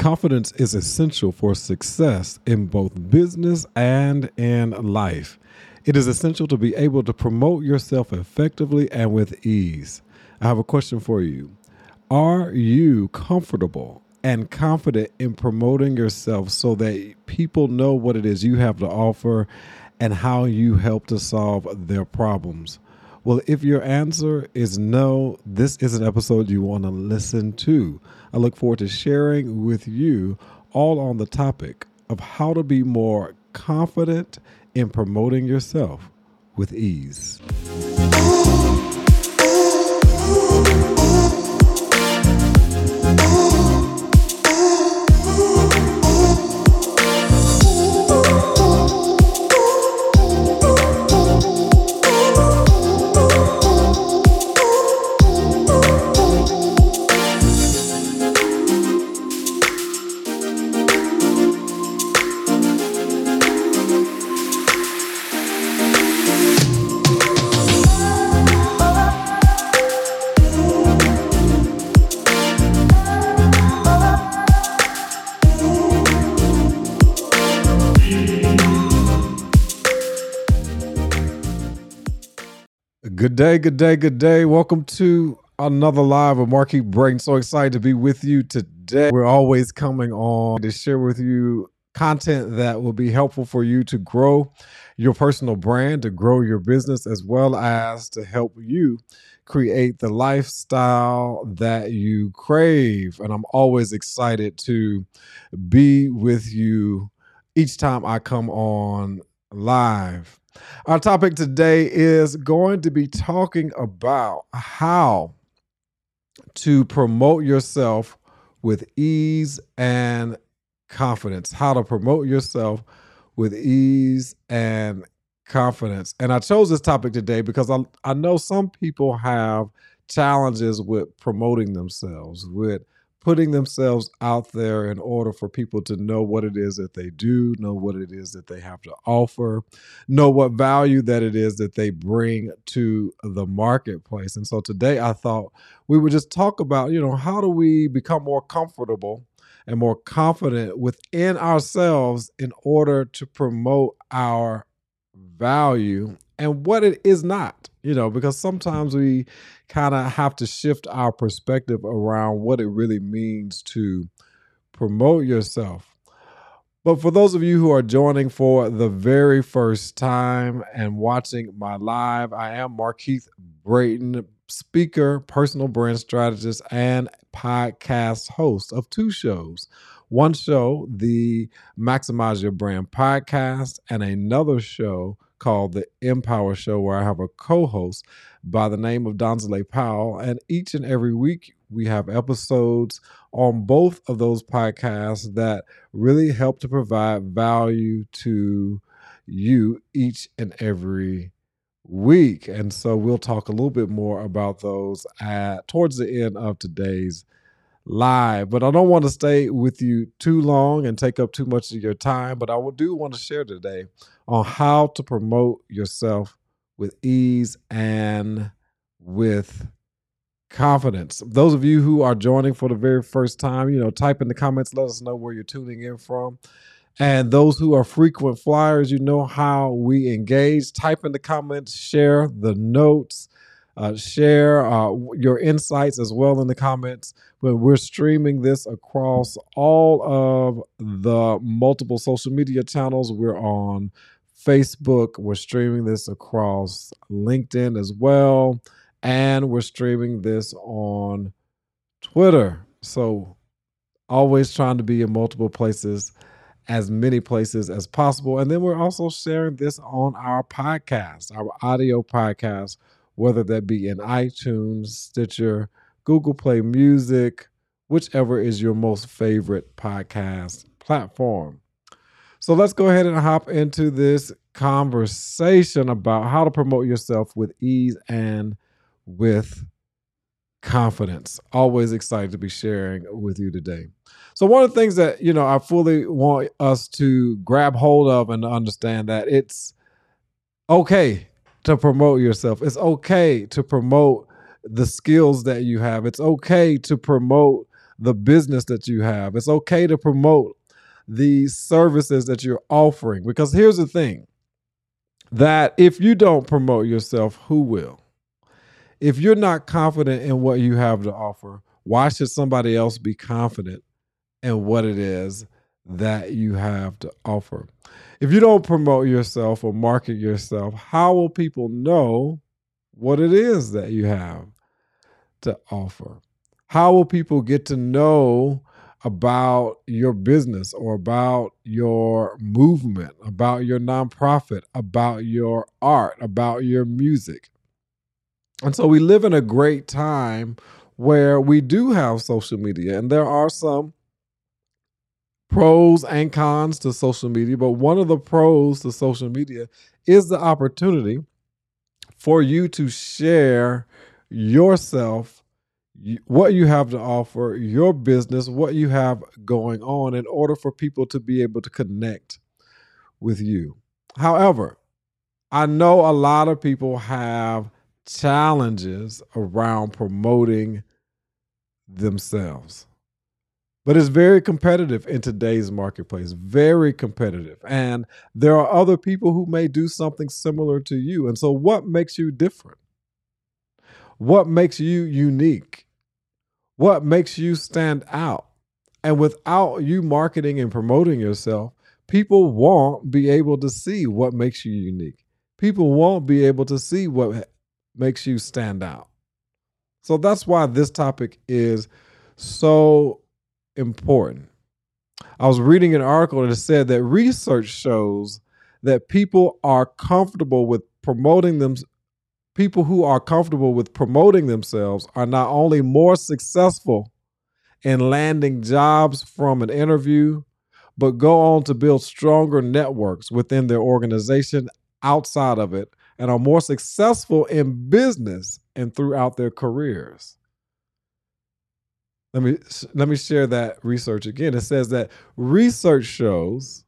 Confidence is essential for success in both business and in life. It is essential to be able to promote yourself effectively and with ease. I have a question for you. Are you comfortable and confident in promoting yourself so that people know what it is you have to offer and how you help to solve their problems? Well, if your answer is no, this is an episode you want to listen to. I look forward to sharing with you all on the topic of how to be more confident in promoting yourself with ease. Good day, good day, good day. Welcome to another live of Markeith Braden. So excited to be with you today. We're always coming on to share with you content that will be helpful for you to grow your personal brand, to grow your business, as well as to help you create the lifestyle that you crave. And I'm always excited to be with you each time I come on live. Our topic today is going to be talking about how to promote yourself with ease and confidence. How to promote yourself with ease and confidence. And I chose this topic today because I, I know some people have challenges with promoting themselves, with putting themselves out there in order for people to know what it is that they do, know what it is that they have to offer, know what value that it is that they bring to the marketplace. And so today I thought we would just talk about, you know, how do we become more comfortable and more confident within ourselves in order to promote our value and what it is not, you know, because sometimes we kind of have to shift our perspective around what it really means to promote yourself. But for those of you who are joining for the very first time and watching my live, I am Markeith Braden, speaker, personal brand strategist, and podcast host of two shows. One show, the Maximize Your Brand podcast, and another show called The Empower Show, where I have a co host by the name of Donzale Powell. And each and every week, we have episodes on both of those podcasts that really help to provide value to you each and every week. And so we'll talk a little bit more about those at towards the end of today's live. But I don't want to stay with you too long and take up too much of your time. But I do want to share today on how to promote yourself with ease and with confidence. Those of you who are joining for the very first time, you know, type in the comments, let us know where you're tuning in from. And those who are frequent flyers, you know how we engage. Type in the comments, share the notes, uh, share uh, your insights as well in the comments. But we're streaming this across all of the multiple social media channels. We're on Facebook. We're streaming this across LinkedIn as well. And we're streaming this on Twitter. So always trying to be in multiple places, as many places as possible. And then we're also sharing this on our podcast, our audio podcast, whether that be in iTunes, Stitcher, Google Play Music, whichever is your most favorite podcast platform. So let's go ahead and hop into this conversation about how to promote yourself with ease and with confidence. Always excited to be sharing with you today. So one of the things that, you know, I fully want us to grab hold of and understand that it's okay to promote yourself. It's okay to promote the skills that you have. It's okay to promote the business that you have. It's okay to promote the services that you're offering. Because here's the thing that if you don't promote yourself, who will? If you're not confident in what you have to offer, why should somebody else be confident in what it is that you have to offer? If you don't promote yourself or market yourself, how will people know what it is that you have to offer? How will people get to know about your business or about your movement, about your nonprofit, about your art, about your music? And so we live in a great time where we do have social media, and there are some pros and cons to social media. But one of the pros to social media is the opportunity for you to share yourself, what you have to offer, your business, what you have going on, in order for people to be able to connect with you. However, I know a lot of people have challenges around promoting themselves. But it's very competitive in today's marketplace, very competitive. And there are other people who may do something similar to you. And so, what makes you different? What makes you unique? What makes you stand out? And without you marketing and promoting yourself, people won't be able to see what makes you unique. People won't be able to see what makes you stand out. So that's why this topic is so important. I was reading an article that said that research shows that people are comfortable with promoting them people who are comfortable with promoting themselves are not only more successful in landing jobs from an interview but go on to build stronger networks within their organization outside of it and are more successful in business and throughout their careers. Let me let me share that research again. It says that research shows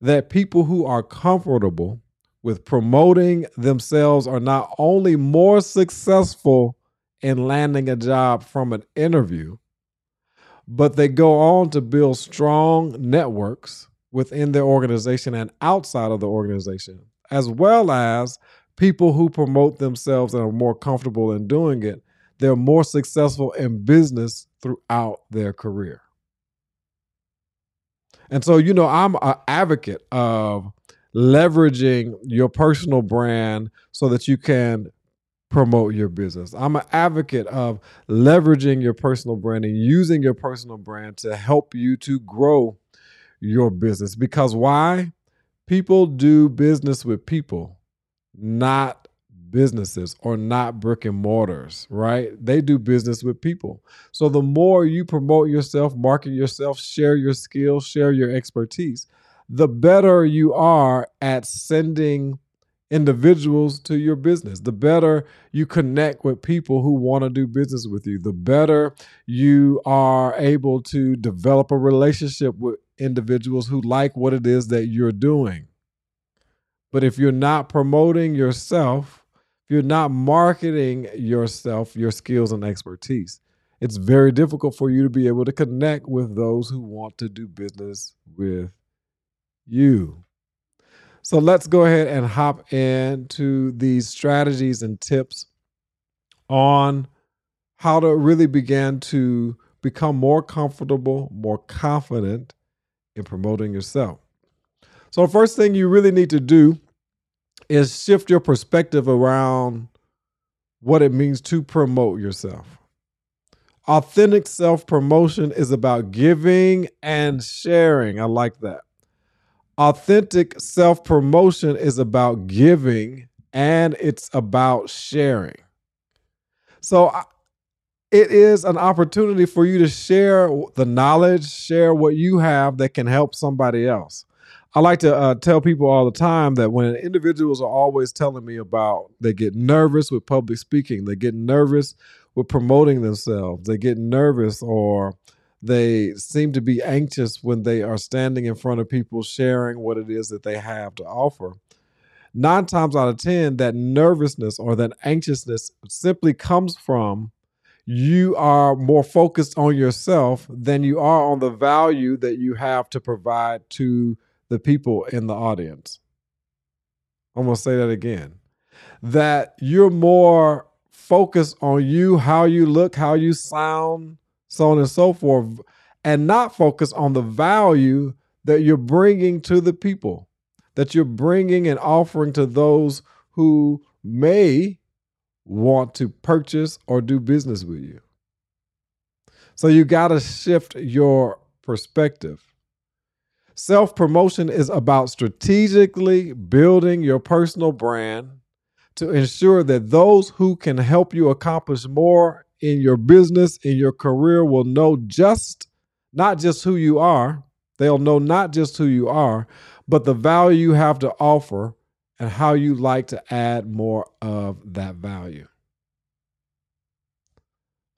that people who are comfortable with promoting themselves are not only more successful in landing a job from an interview, but they go on to build strong networks within their organization and outside of the organization as well as people who promote themselves and are more comfortable in doing it, they're more successful in business throughout their career. And so, you know, I'm an advocate of leveraging your personal brand so that you can promote your business. I'm an advocate of leveraging your personal brand and using your personal brand to help you to grow your business. Because why? People do business with people, not businesses or not brick and mortars, right? They do business with people. So the more you promote yourself, market yourself, share your skills, share your expertise, the better you are at sending individuals to your business. The better you connect with people who want to do business with you, the better you are able to develop a relationship with individuals who like what it is that you're doing. But if you're not promoting yourself, if you're not marketing yourself, your skills and expertise, it's very difficult for you to be able to connect with those who want to do business with you. So let's go ahead and hop into these strategies and tips on how to really begin to become more comfortable, more confident in promoting yourself. So, first thing you really need to do is shift your perspective around what it means to promote yourself. Authentic self promotion is about giving and sharing. I like that. Authentic self promotion is about giving and it's about sharing. So, it is an opportunity for you to share the knowledge, share what you have that can help somebody else. I like to uh, tell people all the time that when individuals are always telling me about they get nervous with public speaking, they get nervous with promoting themselves, they get nervous or they seem to be anxious when they are standing in front of people sharing what it is that they have to offer. Nine times out of 10, that nervousness or that anxiousness simply comes from you are more focused on yourself than you are on the value that you have to provide to the people in the audience. I'm going to say that again. That you're more focused on you, how you look, how you sound, so on and so forth, and not focus on the value that you're bringing to the people, that you're bringing and offering to those who may want to purchase or do business with you. So you got to shift your perspective. Self promotion is about strategically building your personal brand to ensure that those who can help you accomplish more in your business, in your career, will know just not just who you are, they'll know not just who you are, but the value you have to offer and how you like to add more of that value.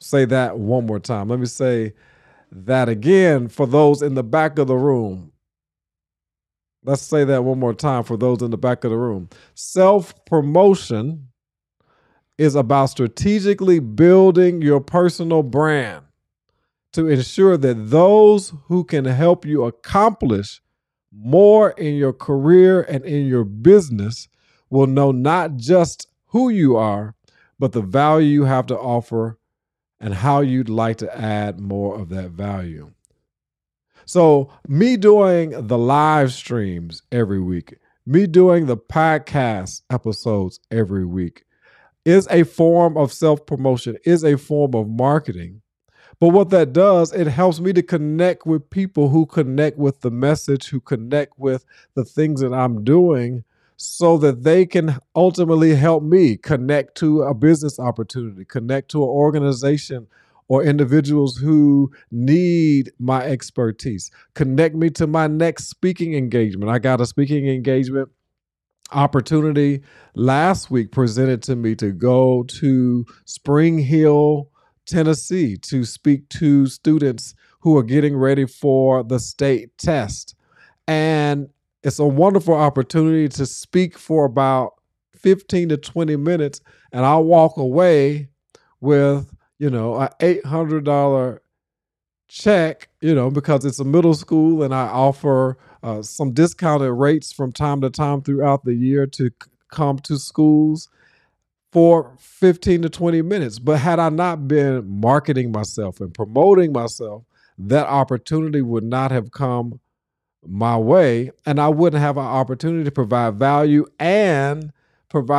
Say that one more time. Let me say that again for those in the back of the room. Let's say that one more time for those in the back of the room. Self promotion is about strategically building your personal brand to ensure that those who can help you accomplish more in your career and in your business will know not just who you are, but the value you have to offer and how you'd like to add more of that value. So, me doing the live streams every week, me doing the podcast episodes every week is a form of self promotion, is a form of marketing but what that does, it helps me to connect with people who connect with the message, who connect with the things that I'm doing so that they can ultimately help me connect to a business opportunity, connect to an organization or individuals who need my expertise, connect me to my next speaking engagement. I got a speaking engagement opportunity last week presented to me to go to Spring Hill, Tennessee to speak to students who are getting ready for the state test. And it's a wonderful opportunity to speak for about 15 to 20 minutes. And I'll walk away with, you know, a $800 check, you know, because it's a middle school and I offer uh, some discounted rates from time to time throughout the year to c- come to schools for 15 to 20 minutes. But had I not been marketing myself and promoting myself, that opportunity would not have come my way. And I wouldn't have an opportunity to provide value and provide